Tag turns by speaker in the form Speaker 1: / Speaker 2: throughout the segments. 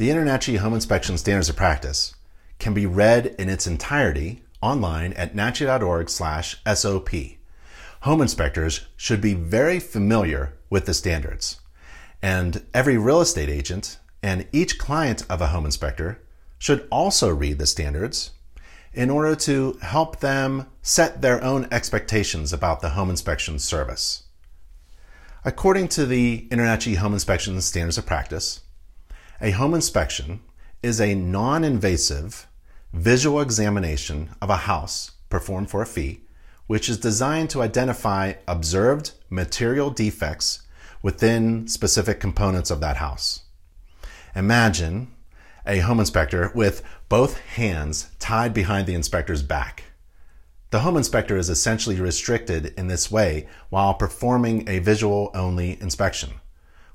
Speaker 1: The InterNACHI Home Inspection Standards of Practice can be read in its entirety online at nachi.org/sop. Home inspectors should be very familiar with the standards, and every real estate agent and each client of a home inspector should also read the standards in order to help them set their own expectations about the home inspection service. According to the InterNACHI Home Inspection Standards of Practice, a home inspection is a non invasive visual examination of a house performed for a fee, which is designed to identify observed material defects within specific components of that house. Imagine a home inspector with both hands tied behind the inspector's back. The home inspector is essentially restricted in this way while performing a visual only inspection,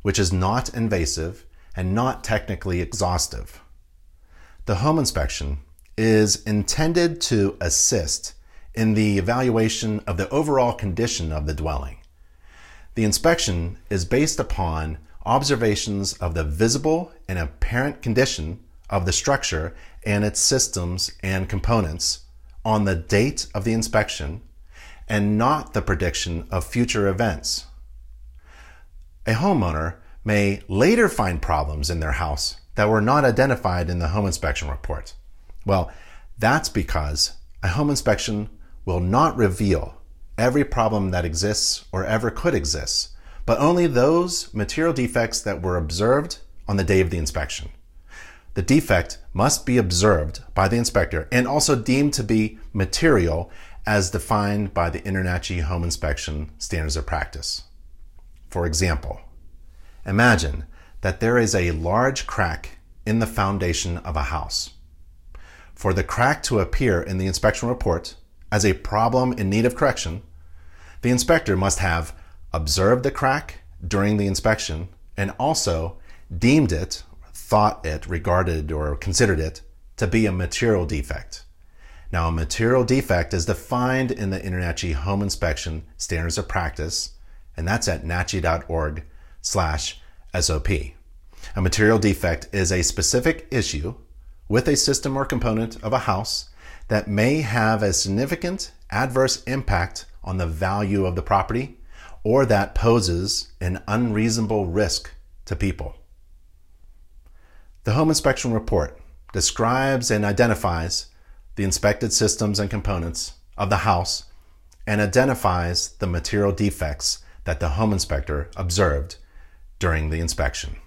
Speaker 1: which is not invasive and not technically exhaustive. The home inspection is intended to assist in the evaluation of the overall condition of the dwelling. The inspection is based upon observations of the visible and apparent condition of the structure and its systems and components on the date of the inspection and not the prediction of future events. A homeowner may later find problems in their house that were not identified in the home inspection report. Well, that's because a home inspection will not reveal every problem that exists or ever could exist, but only those material defects that were observed on the day of the inspection the defect must be observed by the inspector and also deemed to be material as defined by the InterNACHI Home Inspection Standards of Practice. For example, imagine that there is a large crack in the foundation of a house. For the crack to appear in the inspection report as a problem in need of correction, the inspector must have observed the crack during the inspection and also deemed it thought it, regarded, or considered it to be a material defect. Now, a material defect is defined in the InterNACHI Home Inspection Standards of Practice, and that's at nachi.org slash SOP. A material defect is a specific issue with a system or component of a house that may have a significant adverse impact on the value of the property or that poses an unreasonable risk to people. The home inspection report describes and identifies the inspected systems and components of the house and identifies the material defects that the home inspector observed during the inspection.